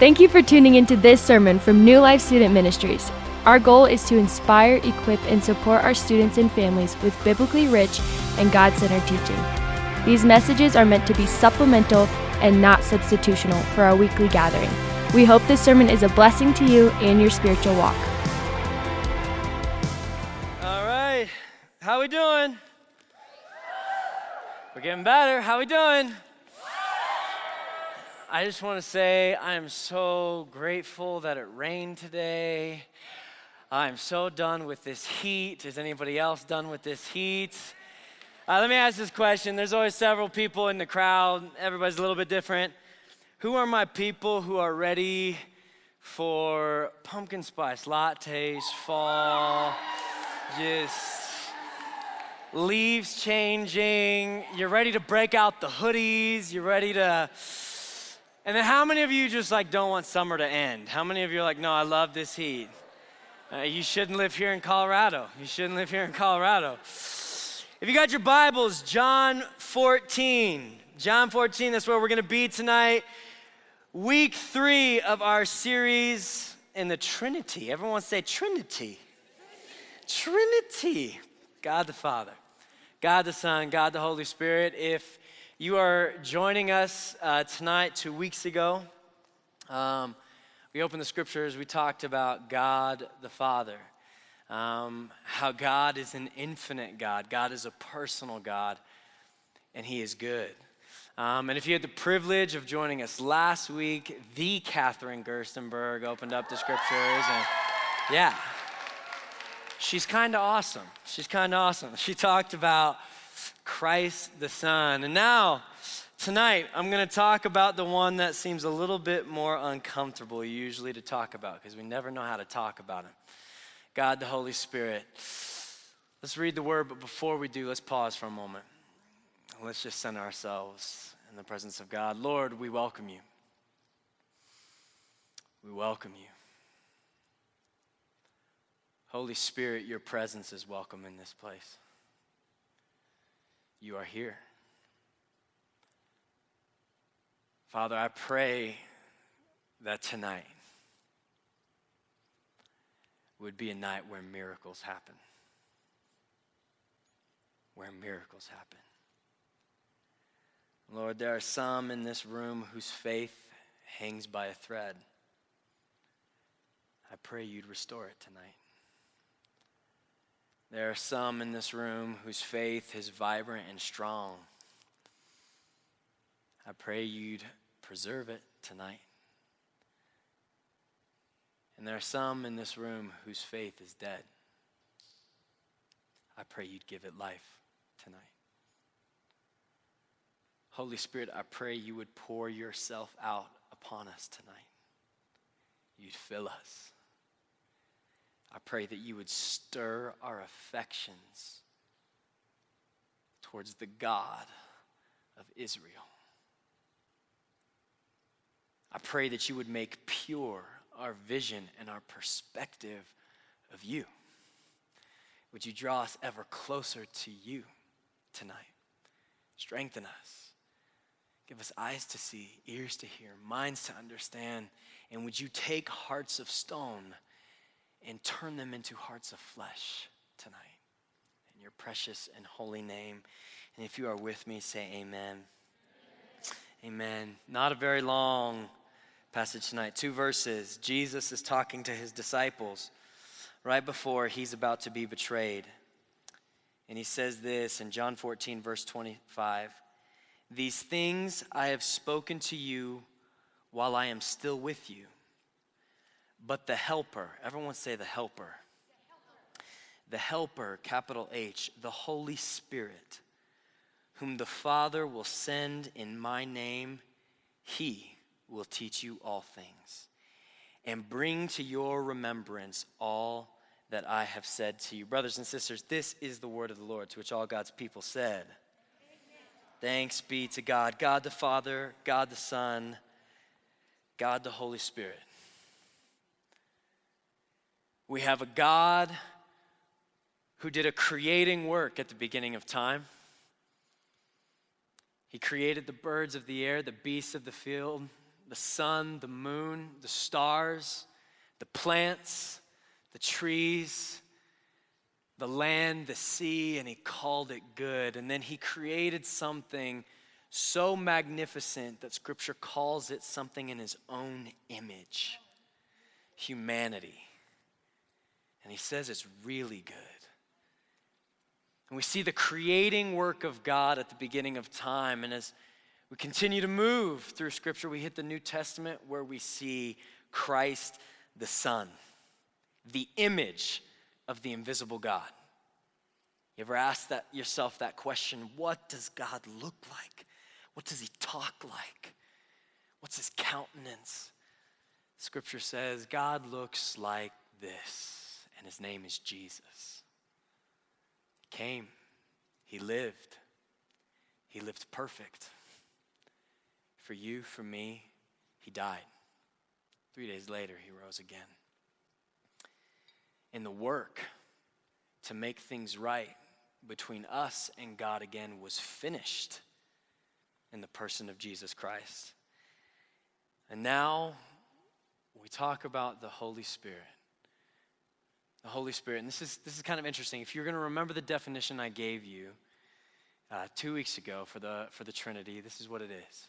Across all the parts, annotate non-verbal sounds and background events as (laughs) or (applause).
Thank you for tuning into this sermon from New Life Student Ministries. Our goal is to inspire, equip, and support our students and families with biblically rich and God centered teaching. These messages are meant to be supplemental and not substitutional for our weekly gathering. We hope this sermon is a blessing to you and your spiritual walk. All right. How we doing? We're getting better. How we doing? I just want to say I am so grateful that it rained today. I'm so done with this heat. Is anybody else done with this heat? Uh, let me ask this question. There's always several people in the crowd. Everybody's a little bit different. Who are my people who are ready for pumpkin spice lattes, fall, just leaves changing? You're ready to break out the hoodies. You're ready to and then how many of you just like don't want summer to end? How many of you are like, no, I love this heat? Uh, you shouldn't live here in Colorado. You shouldn't live here in Colorado. If you got your Bibles, John 14. John 14, that's where we're going to be tonight. Week three of our series in the Trinity. Everyone say Trinity. Trinity. God the Father, God the Son, God the Holy Spirit. If you are joining us uh, tonight, two weeks ago. Um, we opened the scriptures, we talked about God the Father, um, how God is an infinite God, God is a personal God, and He is good. Um, and if you had the privilege of joining us last week, the Catherine Gerstenberg opened up the scriptures, and yeah, she's kind of awesome. She's kind of awesome. She talked about Christ the Son. And now, tonight, I'm going to talk about the one that seems a little bit more uncomfortable usually to talk about because we never know how to talk about him God the Holy Spirit. Let's read the word, but before we do, let's pause for a moment. Let's just center ourselves in the presence of God. Lord, we welcome you. We welcome you. Holy Spirit, your presence is welcome in this place you are here. Father, I pray that tonight would be a night where miracles happen. Where miracles happen. Lord, there are some in this room whose faith hangs by a thread. I pray you'd restore it tonight. There are some in this room whose faith is vibrant and strong. I pray you'd preserve it tonight. And there are some in this room whose faith is dead. I pray you'd give it life tonight. Holy Spirit, I pray you would pour yourself out upon us tonight. You'd fill us. I pray that you would stir our affections towards the God of Israel. I pray that you would make pure our vision and our perspective of you. Would you draw us ever closer to you tonight? Strengthen us. Give us eyes to see, ears to hear, minds to understand. And would you take hearts of stone and turn them into hearts of flesh tonight. In your precious and holy name. And if you are with me, say amen. Amen. Not a very long passage tonight. Two verses. Jesus is talking to his disciples right before he's about to be betrayed. And he says this in John 14, verse 25 These things I have spoken to you while I am still with you. But the helper, everyone say the helper. The helper, capital H, the Holy Spirit, whom the Father will send in my name, he will teach you all things and bring to your remembrance all that I have said to you. Brothers and sisters, this is the word of the Lord to which all God's people said. Amen. Thanks be to God, God the Father, God the Son, God the Holy Spirit. We have a God who did a creating work at the beginning of time. He created the birds of the air, the beasts of the field, the sun, the moon, the stars, the plants, the trees, the land, the sea, and he called it good. And then he created something so magnificent that scripture calls it something in his own image humanity. And he says it's really good. And we see the creating work of God at the beginning of time. And as we continue to move through Scripture, we hit the New Testament where we see Christ the Son, the image of the invisible God. You ever ask that yourself that question? What does God look like? What does he talk like? What's his countenance? Scripture says God looks like this, and his name is Jesus. He came, he lived, he lived perfect. For you, for me, he died. Three days later, he rose again. In the work to make things right between us and God again was finished in the person of Jesus Christ. And now we talk about the Holy Spirit. The Holy Spirit, and this is, this is kind of interesting. If you're going to remember the definition I gave you uh, two weeks ago for the, for the Trinity, this is what it is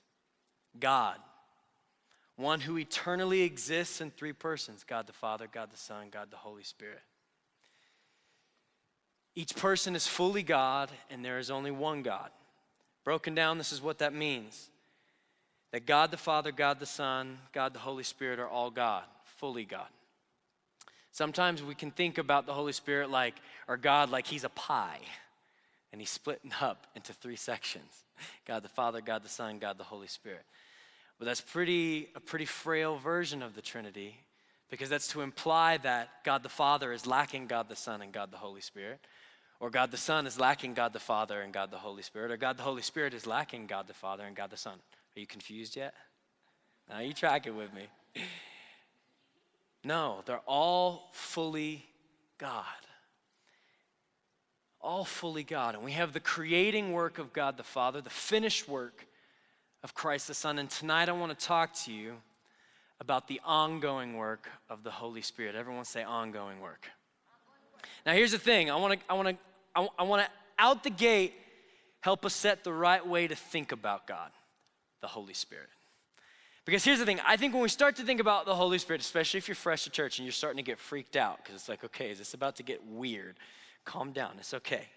God, one who eternally exists in three persons God the Father, God the Son, God the Holy Spirit. Each person is fully God, and there is only one God. Broken down, this is what that means that God the Father, God the Son, God the Holy Spirit are all God, fully God. Sometimes we can think about the Holy Spirit like, or God like he's a pie, and he's split up into three sections God the Father, God the Son, God the Holy Spirit. But that's pretty, a pretty frail version of the Trinity because that's to imply that God the Father is lacking God the Son and God the Holy Spirit. Or God the Son is lacking God the Father and God the Holy Spirit. Or God the Holy Spirit is lacking God the Father and God the Son. Are you confused yet? Now you track it with me. No, they're all fully God. All fully God. And we have the creating work of God the Father, the finished work of Christ the Son. And tonight I want to talk to you about the ongoing work of the Holy Spirit. Everyone say ongoing work. Now, here's the thing I want to, I want to, I want to out the gate help us set the right way to think about God, the Holy Spirit. Because here's the thing I think when we start to think about the Holy Spirit, especially if you're fresh to church and you're starting to get freaked out, because it's like, okay, is this about to get weird? Calm down, it's okay.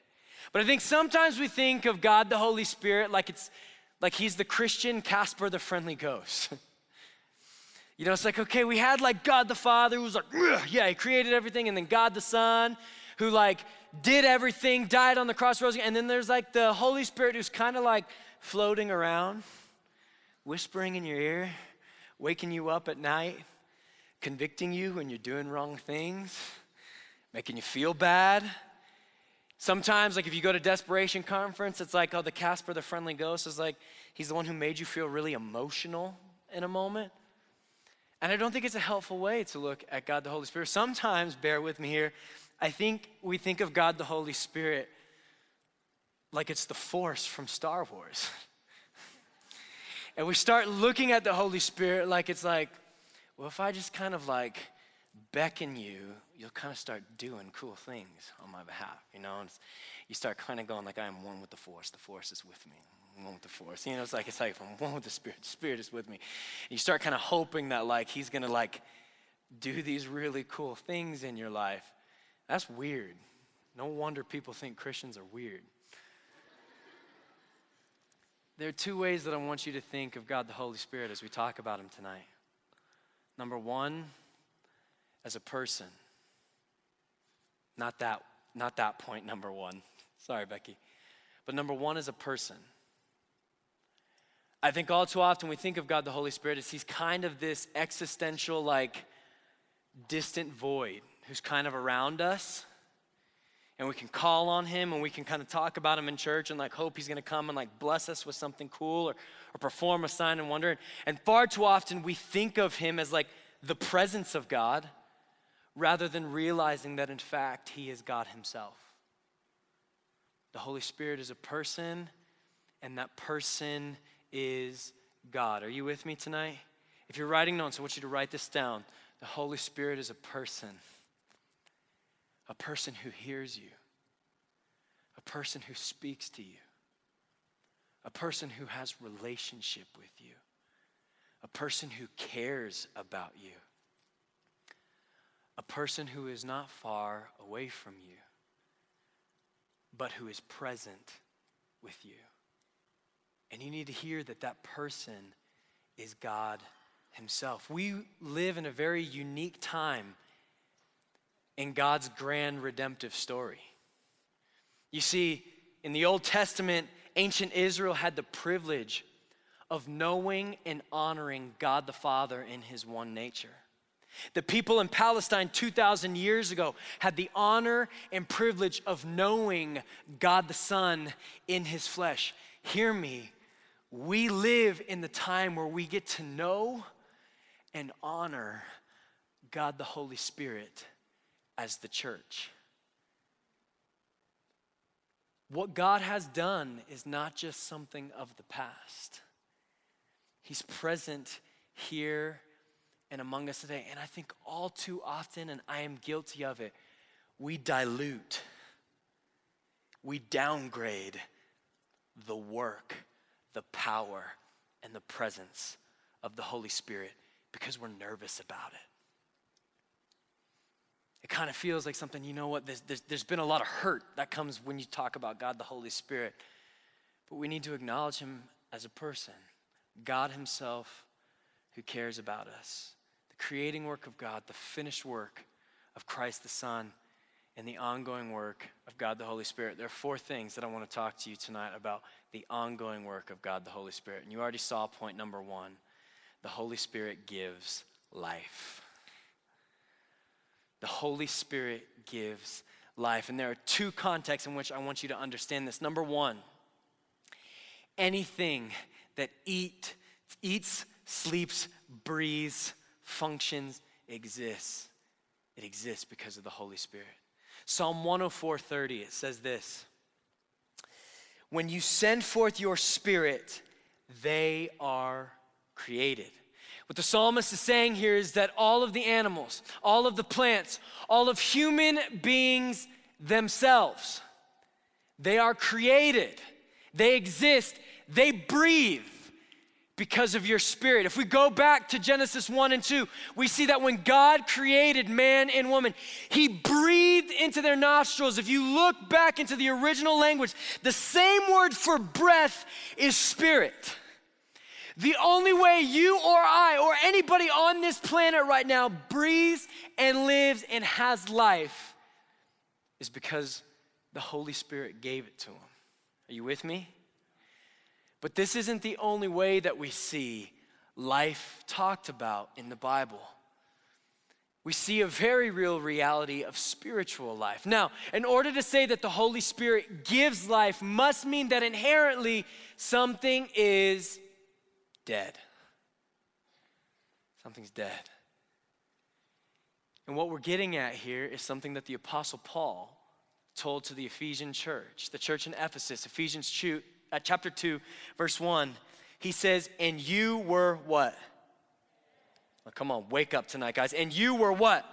But I think sometimes we think of God the Holy Spirit like it's like he's the Christian Casper the friendly ghost. (laughs) You know, it's like, okay, we had like God the Father who was like, yeah, he created everything, and then God the Son who like did everything, died on the cross, rose again. And then there's like the Holy Spirit who's kind of like floating around, whispering in your ear, waking you up at night, convicting you when you're doing wrong things, making you feel bad. Sometimes, like if you go to Desperation Conference, it's like, oh, the Casper, the friendly ghost, is like, he's the one who made you feel really emotional in a moment. And I don't think it's a helpful way to look at God the Holy Spirit. Sometimes, bear with me here, I think we think of God the Holy Spirit like it's the force from Star Wars. (laughs) and we start looking at the Holy Spirit like it's like, well, if I just kind of like beckon you, you'll kind of start doing cool things on my behalf, you know? And you start kind of going like, I am one with the force. The force is with me one with the force. You know, it's like it's like I'm one with the spirit. The spirit is with me. And you start kind of hoping that like he's gonna like do these really cool things in your life. That's weird. No wonder people think Christians are weird. There are two ways that I want you to think of God the Holy Spirit as we talk about him tonight. Number one, as a person. Not that, not that point, number one. (laughs) Sorry, Becky. But number one is a person. I think all too often we think of God the Holy Spirit as he's kind of this existential, like, distant void who's kind of around us. And we can call on him and we can kind of talk about him in church and like hope he's gonna come and like bless us with something cool or, or perform a sign and wonder. And far too often we think of him as like the presence of God rather than realizing that in fact he is God himself. The Holy Spirit is a person, and that person is God. Are you with me tonight? if you're writing notes, I want you to write this down. The Holy Spirit is a person, a person who hears you, a person who speaks to you, a person who has relationship with you, a person who cares about you, a person who is not far away from you, but who is present with you. And you need to hear that that person is God Himself. We live in a very unique time in God's grand redemptive story. You see, in the Old Testament, ancient Israel had the privilege of knowing and honoring God the Father in His one nature. The people in Palestine 2,000 years ago had the honor and privilege of knowing God the Son in His flesh. Hear me, we live in the time where we get to know and honor God the Holy Spirit as the church. What God has done is not just something of the past. He's present here and among us today. And I think all too often, and I am guilty of it, we dilute, we downgrade the work the power and the presence of the Holy Spirit because we're nervous about it. It kind of feels like something, you know what, there's, there's, there's been a lot of hurt that comes when you talk about God the Holy Spirit. But we need to acknowledge Him as a person, God Himself who cares about us. The creating work of God, the finished work of Christ the Son, and the ongoing work of God the Holy Spirit. There are four things that I want to talk to you tonight about the ongoing work of God the Holy Spirit. And you already saw point number one the Holy Spirit gives life. The Holy Spirit gives life. And there are two contexts in which I want you to understand this. Number one, anything that eat, eats, sleeps, breathes, functions, exists, it exists because of the Holy Spirit. Psalm 104:30 it says this. When you send forth your spirit, they are created. What the psalmist is saying here is that all of the animals, all of the plants, all of human beings themselves, they are created. They exist. They breathe because of your spirit. If we go back to Genesis 1 and 2, we see that when God created man and woman, he breathed into their nostrils. If you look back into the original language, the same word for breath is spirit. The only way you or I or anybody on this planet right now breathes and lives and has life is because the Holy Spirit gave it to him. Are you with me? But this isn't the only way that we see life talked about in the Bible. We see a very real reality of spiritual life. Now, in order to say that the Holy Spirit gives life, must mean that inherently something is dead. Something's dead. And what we're getting at here is something that the Apostle Paul told to the Ephesian church, the church in Ephesus, Ephesians 2, uh, chapter 2, verse 1, he says, And you were what? Come on, wake up tonight, guys. And you were what?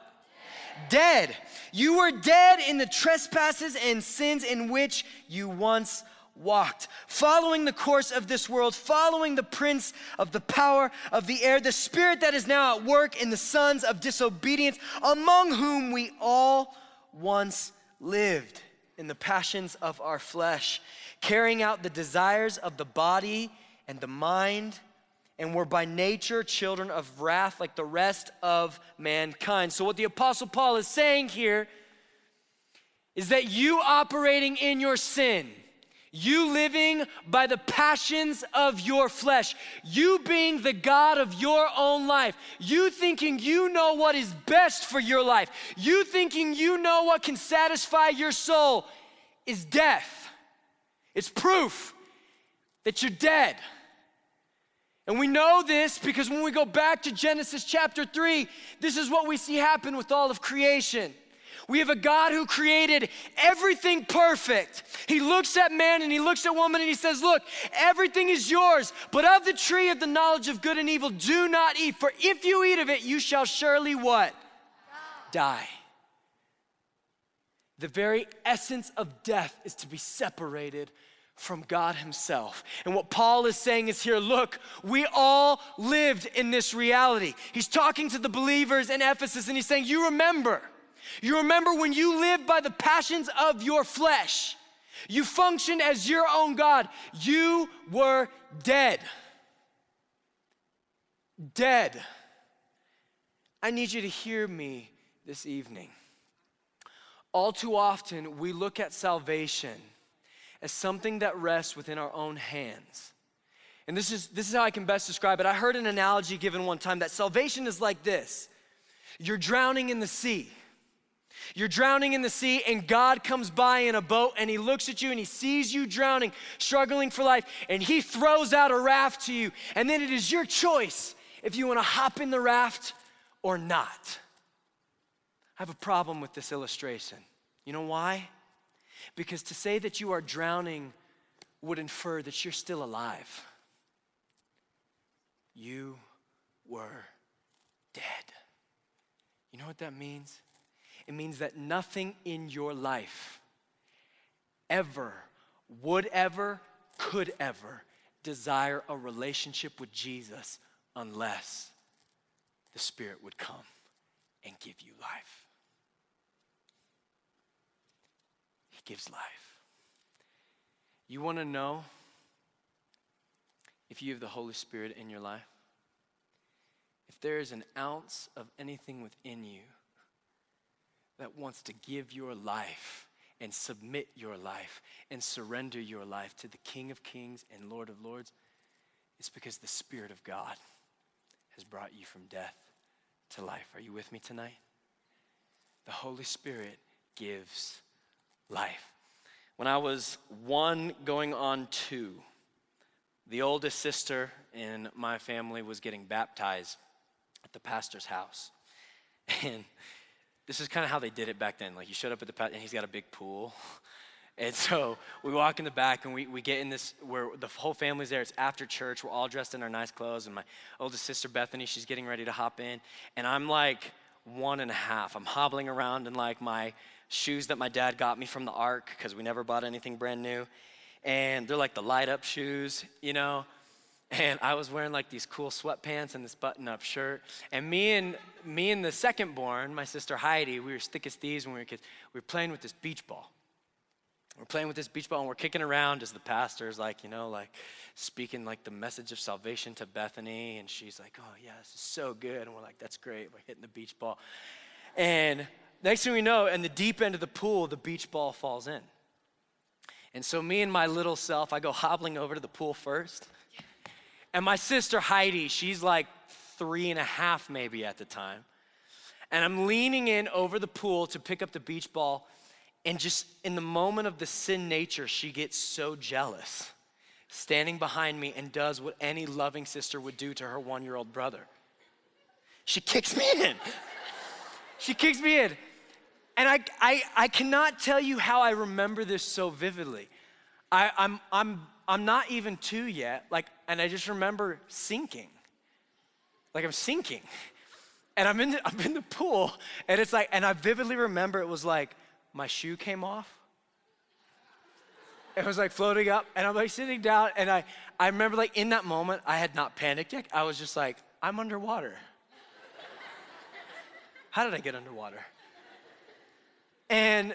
Dead. dead. You were dead in the trespasses and sins in which you once walked, following the course of this world, following the prince of the power of the air, the spirit that is now at work in the sons of disobedience, among whom we all once lived in the passions of our flesh carrying out the desires of the body and the mind, and were by nature children of wrath like the rest of mankind. So, what the Apostle Paul is saying here is that you operating in your sin, you living by the passions of your flesh, you being the God of your own life, you thinking you know what is best for your life, you thinking you know what can satisfy your soul, is death. It's proof that you're dead. And we know this because when we go back to Genesis chapter 3, this is what we see happen with all of creation. We have a God who created everything perfect. He looks at man and he looks at woman and he says, Look, everything is yours, but of the tree of the knowledge of good and evil, do not eat, for if you eat of it, you shall surely what? Die. The very essence of death is to be separated from God Himself. And what Paul is saying is here look, we all lived in this reality. He's talking to the believers in Ephesus and he's saying, You remember, you remember when you lived by the passions of your flesh, you functioned as your own God, you were dead. Dead. I need you to hear me this evening. All too often, we look at salvation as something that rests within our own hands. And this is, this is how I can best describe it. I heard an analogy given one time that salvation is like this you're drowning in the sea. You're drowning in the sea, and God comes by in a boat and He looks at you and He sees you drowning, struggling for life, and He throws out a raft to you. And then it is your choice if you want to hop in the raft or not. I have a problem with this illustration. You know why? Because to say that you are drowning would infer that you're still alive. You were dead. You know what that means? It means that nothing in your life ever, would ever, could ever desire a relationship with Jesus unless the Spirit would come and give you life. He gives life. You want to know if you have the Holy Spirit in your life? If there is an ounce of anything within you that wants to give your life and submit your life and surrender your life to the King of Kings and Lord of Lords, it's because the Spirit of God has brought you from death to life. Are you with me tonight? The Holy Spirit gives life. When I was one going on two, the oldest sister in my family was getting baptized at the pastor's house. (laughs) And this is kind of how they did it back then. Like you showed up at the and he's got a big pool. (laughs) And so we walk in the back and we, we get in this where the whole family's there. It's after church. We're all dressed in our nice clothes. And my oldest sister, Bethany, she's getting ready to hop in. And I'm like one and a half. I'm hobbling around in like my shoes that my dad got me from the ark because we never bought anything brand new. And they're like the light up shoes, you know. And I was wearing like these cool sweatpants and this button up shirt. And me and me and the second born, my sister Heidi, we were thick as thieves when we were kids. We were playing with this beach ball. We're playing with this beach ball and we're kicking around as the pastor's like, you know, like speaking like the message of salvation to Bethany. And she's like, oh, yeah, this is so good. And we're like, that's great. We're hitting the beach ball. And Next thing we know, in the deep end of the pool, the beach ball falls in. And so, me and my little self, I go hobbling over to the pool first. And my sister Heidi, she's like three and a half maybe at the time. And I'm leaning in over the pool to pick up the beach ball. And just in the moment of the sin nature, she gets so jealous, standing behind me and does what any loving sister would do to her one year old brother. She kicks me in. she kicks me in. And I, I, I cannot tell you how I remember this so vividly. I, I'm, I'm, I'm not even two yet, like, and I just remember sinking. Like I'm sinking. And I'm in, the, I'm in the pool, and it's like, and I vividly remember it was like my shoe came off. It was like floating up, and I'm like sitting down, and I, I remember like in that moment, I had not panicked yet. I was just like, I'm underwater. (laughs) How did I get underwater? and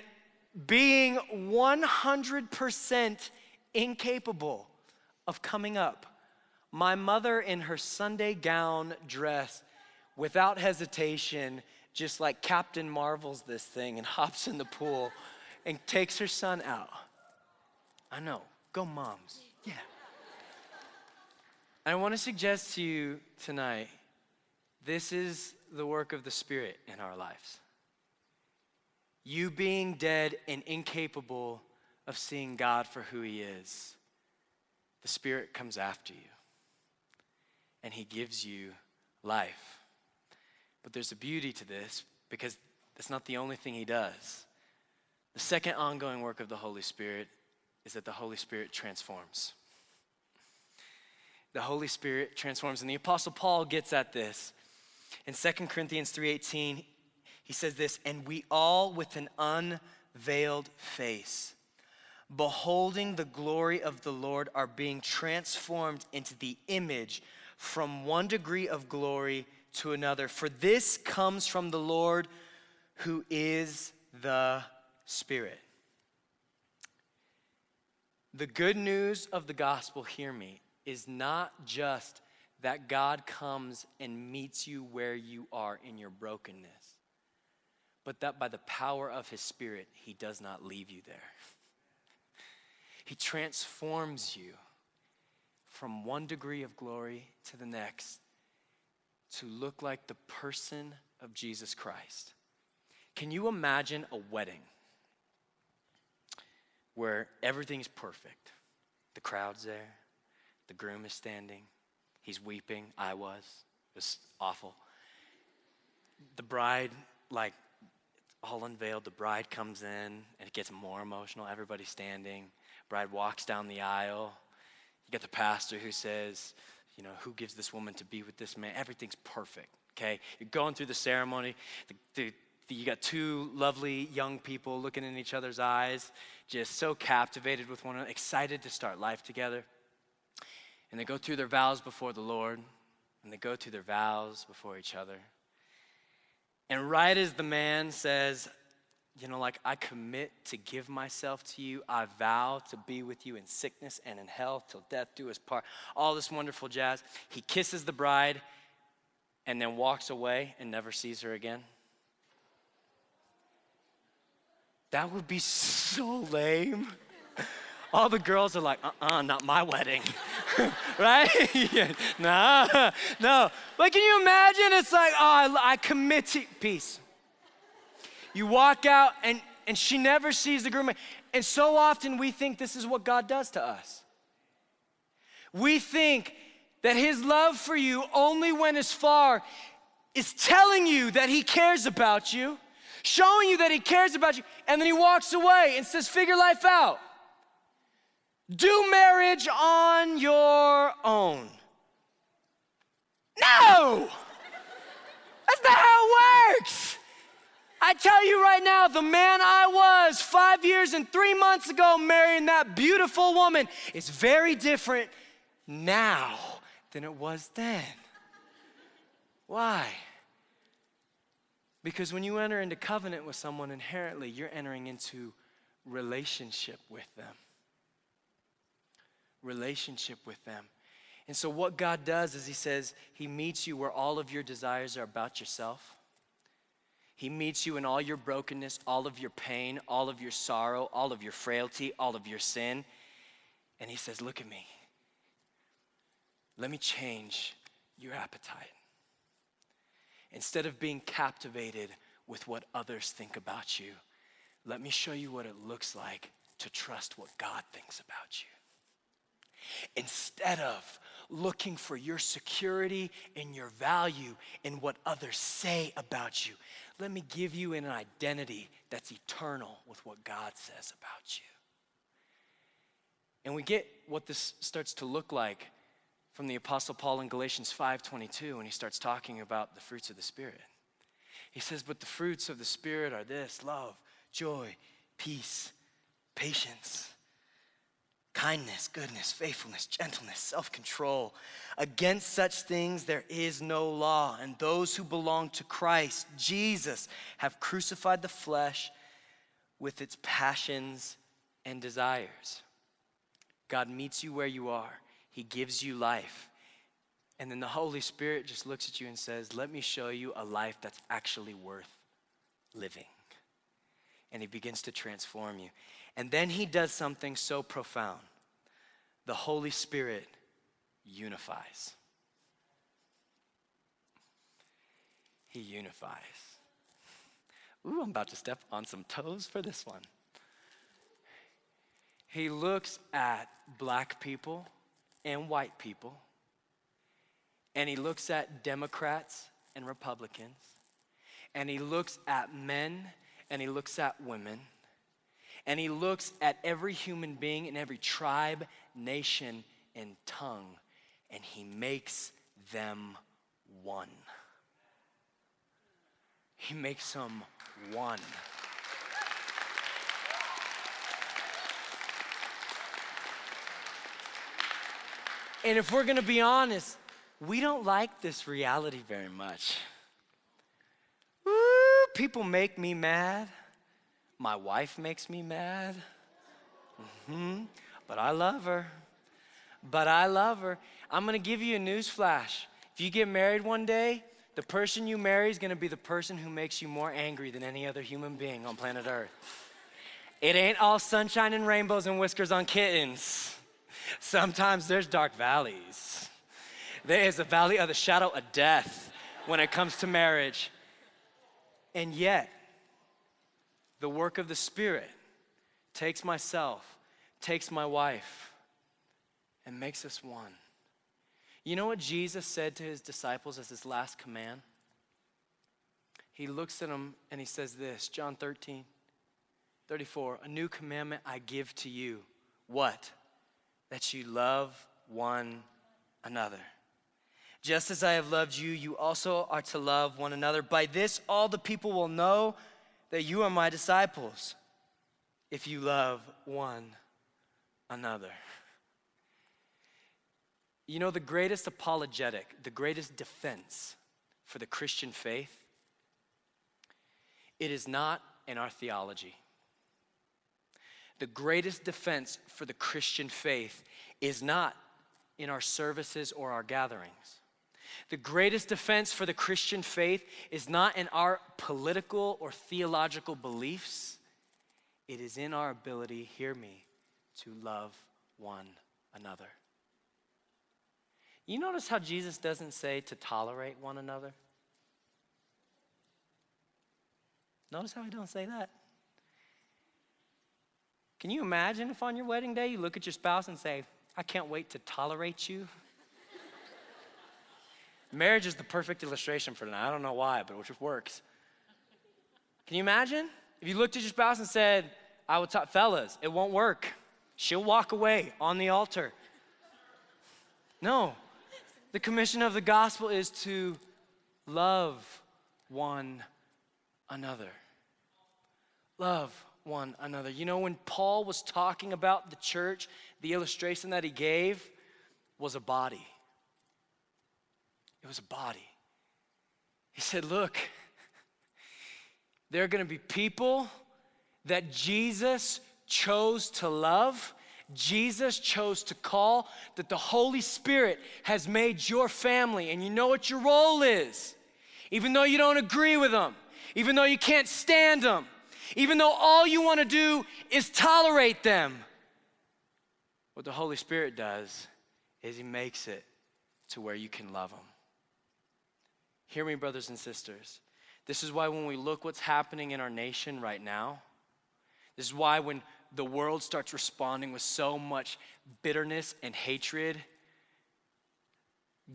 being 100% incapable of coming up. My mother, in her Sunday gown dress, without hesitation, just like Captain Marvels this thing and (laughs) hops in the pool and takes her son out. I know, go moms. Yeah. I want to suggest to you tonight this is the work of the Spirit in our lives you being dead and incapable of seeing God for who He is, the Spirit comes after you and He gives you life. But there's a beauty to this because that's not the only thing he does. The second ongoing work of the Holy Spirit is that the Holy Spirit transforms. The Holy Spirit transforms. And the Apostle Paul gets at this. In 2 Corinthians 3:18, he says this, and we all with an unveiled face, beholding the glory of the Lord, are being transformed into the image from one degree of glory to another. For this comes from the Lord who is the Spirit. The good news of the gospel, hear me, is not just that God comes and meets you where you are in your brokenness, but that by the power of his Spirit, he does not leave you there. He transforms you from one degree of glory to the next to look like the person of Jesus Christ. Can you imagine a wedding where everything's perfect? The crowd's there, the groom is standing, he's weeping. I was. It was awful. The bride, like, all unveiled. The bride comes in and it gets more emotional. Everybody's standing. Bride walks down the aisle. You get the pastor who says, you know, who gives this woman to be with this man? Everything's perfect, okay? You're going through the ceremony. The, the, the, you got two lovely young people looking in each other's eyes, just so captivated with one another, excited to start life together. And they go through their vows before the Lord, and they go through their vows before each other. And right as the man says, you know, like, I commit to give myself to you. I vow to be with you in sickness and in health till death do us part. All this wonderful jazz. He kisses the bride and then walks away and never sees her again. That would be so lame. (laughs) All the girls are like, uh uh-uh, uh not my wedding. (laughs) right? (laughs) Nah, no. But can you imagine? It's like, oh, I, I commit to peace. You walk out and, and she never sees the groom. And so often we think this is what God does to us. We think that his love for you only went as far is telling you that he cares about you, showing you that he cares about you, and then he walks away and says, figure life out. Do marriage on your own. No! That's not how it works. I tell you right now, the man I was five years and three months ago marrying that beautiful woman is very different now than it was then. Why? Because when you enter into covenant with someone, inherently, you're entering into relationship with them. Relationship with them. And so, what God does is He says, He meets you where all of your desires are about yourself he meets you in all your brokenness, all of your pain, all of your sorrow, all of your frailty, all of your sin. And He says, Look at me. Let me change your appetite. Instead of being captivated with what others think about you, let me show you what it looks like to trust what God thinks about you. Instead of looking for your security and your value in what others say about you, let me give you an identity that's eternal with what God says about you. And we get what this starts to look like from the apostle Paul in Galatians 5:22 when he starts talking about the fruits of the spirit. He says, "But the fruits of the spirit are this: love, joy, peace, patience, kindness, goodness, faithfulness, gentleness, self control. Against such things there is no law. And those who belong to Christ, Jesus, have crucified the flesh with its passions and desires. God meets you where you are, He gives you life. And then the Holy Spirit just looks at you and says, Let me show you a life that's actually worth living. And He begins to transform you. And then he does something so profound the Holy Spirit unifies. He unifies. Ooh, I'm about to step on some toes for this one. He looks at black people and white people, and he looks at Democrats and Republicans, and he looks at men and he looks at women and he looks at every human being in every tribe, nation, and tongue and he makes them one. He makes them one. And if we're gonna be honest, we don't like this reality very much. People make me mad. My wife makes me mad. Mm-hmm. But I love her. But I love her. I'm gonna give you a news flash. If you get married one day, the person you marry is gonna be the person who makes you more angry than any other human being on planet Earth. It ain't all sunshine and rainbows and whiskers on kittens. Sometimes there's dark valleys. There is a valley of the shadow of death when it comes to marriage. And yet, the work of the Spirit takes myself, takes my wife, and makes us one. You know what Jesus said to his disciples as his last command? He looks at them and he says this John 13, 34 A new commandment I give to you. What? That you love one another. Just as I have loved you, you also are to love one another. By this, all the people will know that you are my disciples if you love one another. You know, the greatest apologetic, the greatest defense for the Christian faith, it is not in our theology. The greatest defense for the Christian faith is not in our services or our gatherings. The greatest defense for the Christian faith is not in our political or theological beliefs, it is in our ability, hear me, to love one another. You notice how Jesus doesn't say to tolerate one another? Notice how he don't say that. Can you imagine if on your wedding day you look at your spouse and say, I can't wait to tolerate you? Marriage is the perfect illustration for that. I don't know why, but it just works. Can you imagine? If you looked at your spouse and said, I will talk, fellas, it won't work. She'll walk away on the altar. No, the commission of the gospel is to love one another. Love one another. You know, when Paul was talking about the church, the illustration that he gave was a body. It was a body. He said, Look, there are going to be people that Jesus chose to love Jesus chose to call, that the Holy Spirit has made your family, and you know what your role is. Even though you don't agree with them, even though you can't stand them, even though all you want to do is tolerate them, what the Holy Spirit does is He makes it to where you can love them. Hear me, brothers and sisters. This is why when we look what's happening in our nation right now, this is why when the world starts responding with so much bitterness and hatred,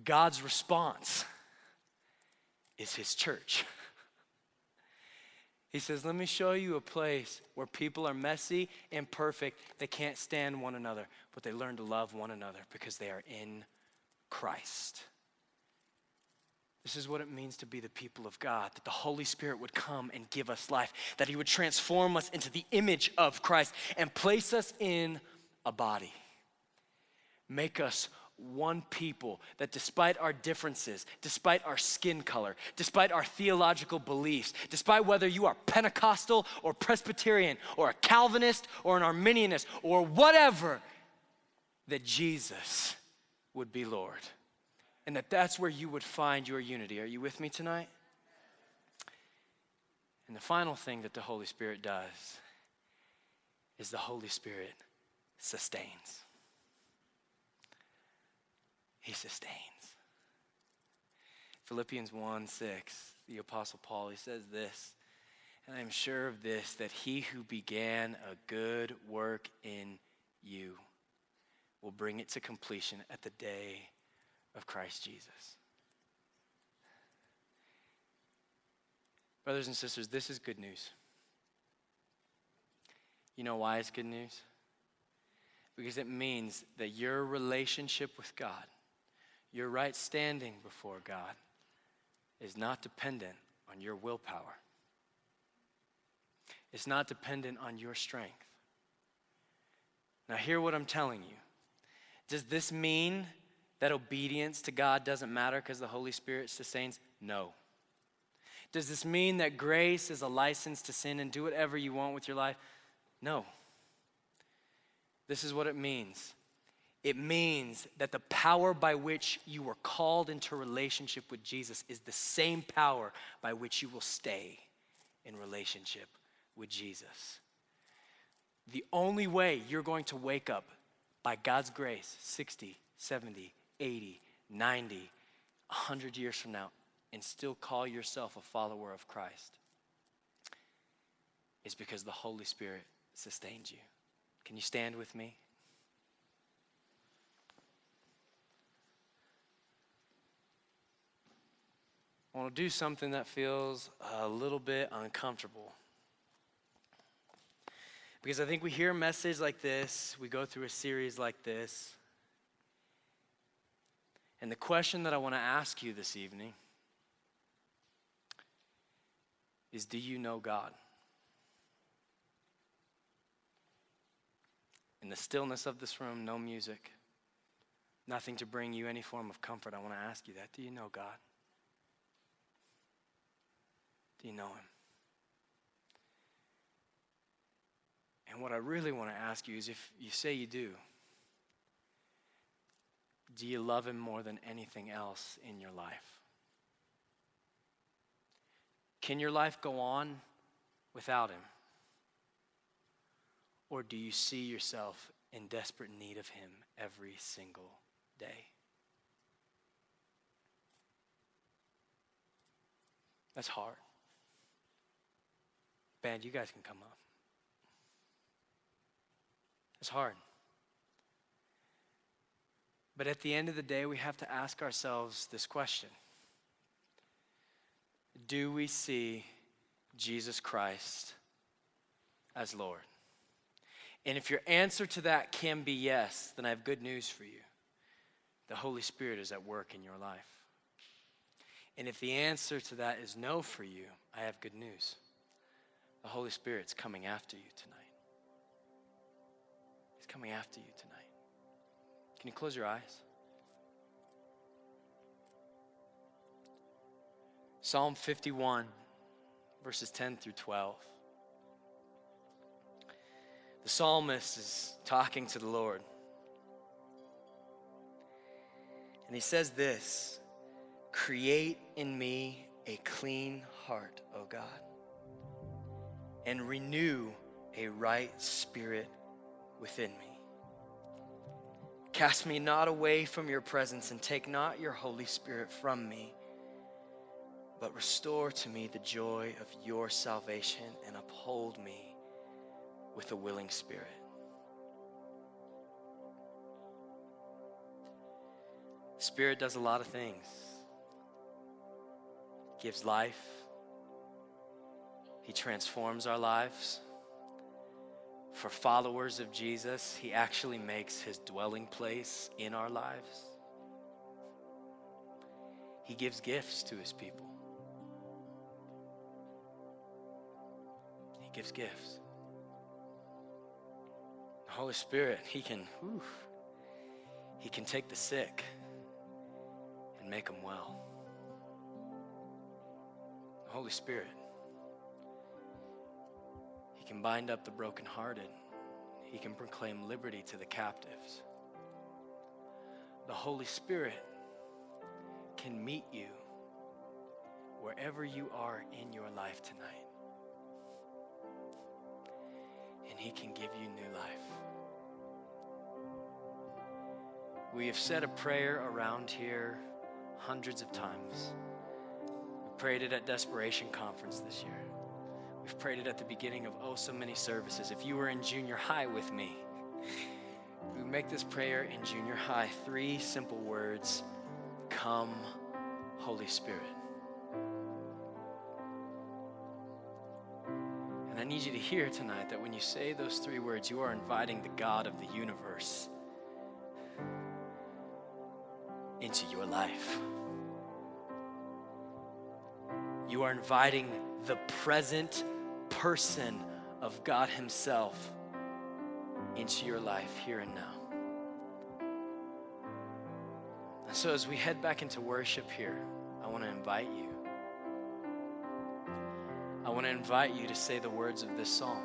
God's response is His church. (laughs) He says, Let me show you a place where people are messy, and imperfect, they can't stand one another, but they learn to love one another because they are in Christ. This is what it means to be the people of God, that the Holy Spirit would come and give us life, that He would transform us into the image of Christ and place us in a body. Make us one people that despite our differences, despite our skin color, despite our theological beliefs, despite whether you are Pentecostal or Presbyterian or a Calvinist or an Arminianist or whatever, that Jesus would be Lord and that that's where you would find your unity. Are you with me tonight? And the final thing that the Holy Spirit does is the Holy Spirit sustains. He sustains. Philippians 1 6, the Apostle Paul, he says this, and I am sure of this, that he who began a good work in you will bring it to completion at the day of Christ Jesus. Brothers and sisters, this is good news. You know why it's good news? Because it means that your relationship with God, your right standing before God, is not dependent on your willpower. It's not dependent on your strength. Now, hear what I'm telling you. Does this mean that obedience to God doesn't matter because the Holy Spirit sustains? No. Does this mean that grace is a license to sin and do whatever you want with your life? No. This is what it means it means that the power by which you were called into relationship with Jesus is the same power by which you will stay in relationship with Jesus. The only way you're going to wake up by God's grace 60, 70, 80, 90, 100 years from now and still call yourself a follower of Christ is because the Holy Spirit sustains you. Can you stand with me? I want to do something that feels a little bit uncomfortable. Because I think we hear a message like this, we go through a series like this. And the question that I want to ask you this evening is Do you know God? In the stillness of this room, no music, nothing to bring you any form of comfort. I want to ask you that. Do you know God? Do you know him? And what I really want to ask you is if you say you do, do you love him more than anything else in your life? Can your life go on without him? Or do you see yourself in desperate need of him every single day? That's hard. Band, you guys can come up. It's hard. But at the end of the day, we have to ask ourselves this question Do we see Jesus Christ as Lord? And if your answer to that can be yes, then I have good news for you. The Holy Spirit is at work in your life. And if the answer to that is no for you, I have good news. The Holy Spirit's coming after you tonight. He's coming after you tonight. Can you close your eyes? Psalm 51, verses 10 through 12. The psalmist is talking to the Lord. And he says this Create in me a clean heart, O God and renew a right spirit within me. Cast me not away from your presence and take not your Holy Spirit from me, but restore to me the joy of your salvation and uphold me with a willing spirit. Spirit does a lot of things. Gives life, he transforms our lives. For followers of Jesus, He actually makes His dwelling place in our lives. He gives gifts to His people. He gives gifts. The Holy Spirit, He can, whew, He can take the sick and make them well. The Holy Spirit he can bind up the brokenhearted. He can proclaim liberty to the captives. The Holy Spirit can meet you wherever you are in your life tonight. And He can give you new life. We have said a prayer around here hundreds of times. We prayed it at Desperation Conference this year. We've prayed it at the beginning of oh so many services. If you were in junior high with me, we make this prayer in junior high. Three simple words Come, Holy Spirit. And I need you to hear tonight that when you say those three words, you are inviting the God of the universe into your life. You are inviting the present person of God Himself into your life here and now. So, as we head back into worship here, I want to invite you. I want to invite you to say the words of this song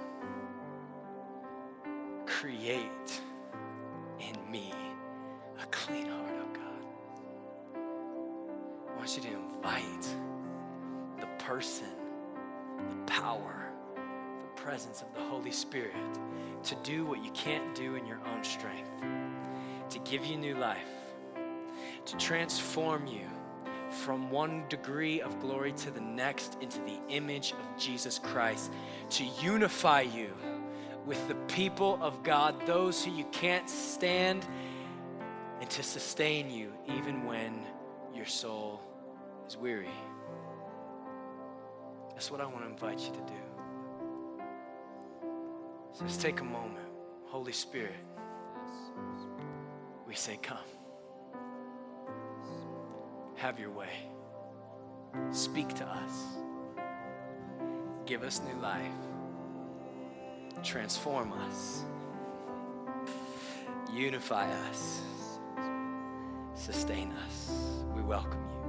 Create in me a clean heart, oh God. I want you to invite the person, the power, presence of the Holy Spirit to do what you can't do in your own strength, to give you new life, to transform you from one degree of glory to the next into the image of Jesus Christ, to unify you with the people of God, those who you can't stand, and to sustain you even when your soul is weary. That's what I want to invite you to do. So let's take a moment. Holy Spirit, we say, Come. Have your way. Speak to us. Give us new life. Transform us. Unify us. Sustain us. We welcome you.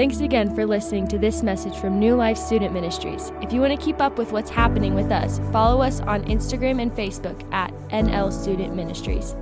Thanks again for listening to this message from New Life Student Ministries. If you want to keep up with what's happening with us, follow us on Instagram and Facebook at NL Student Ministries.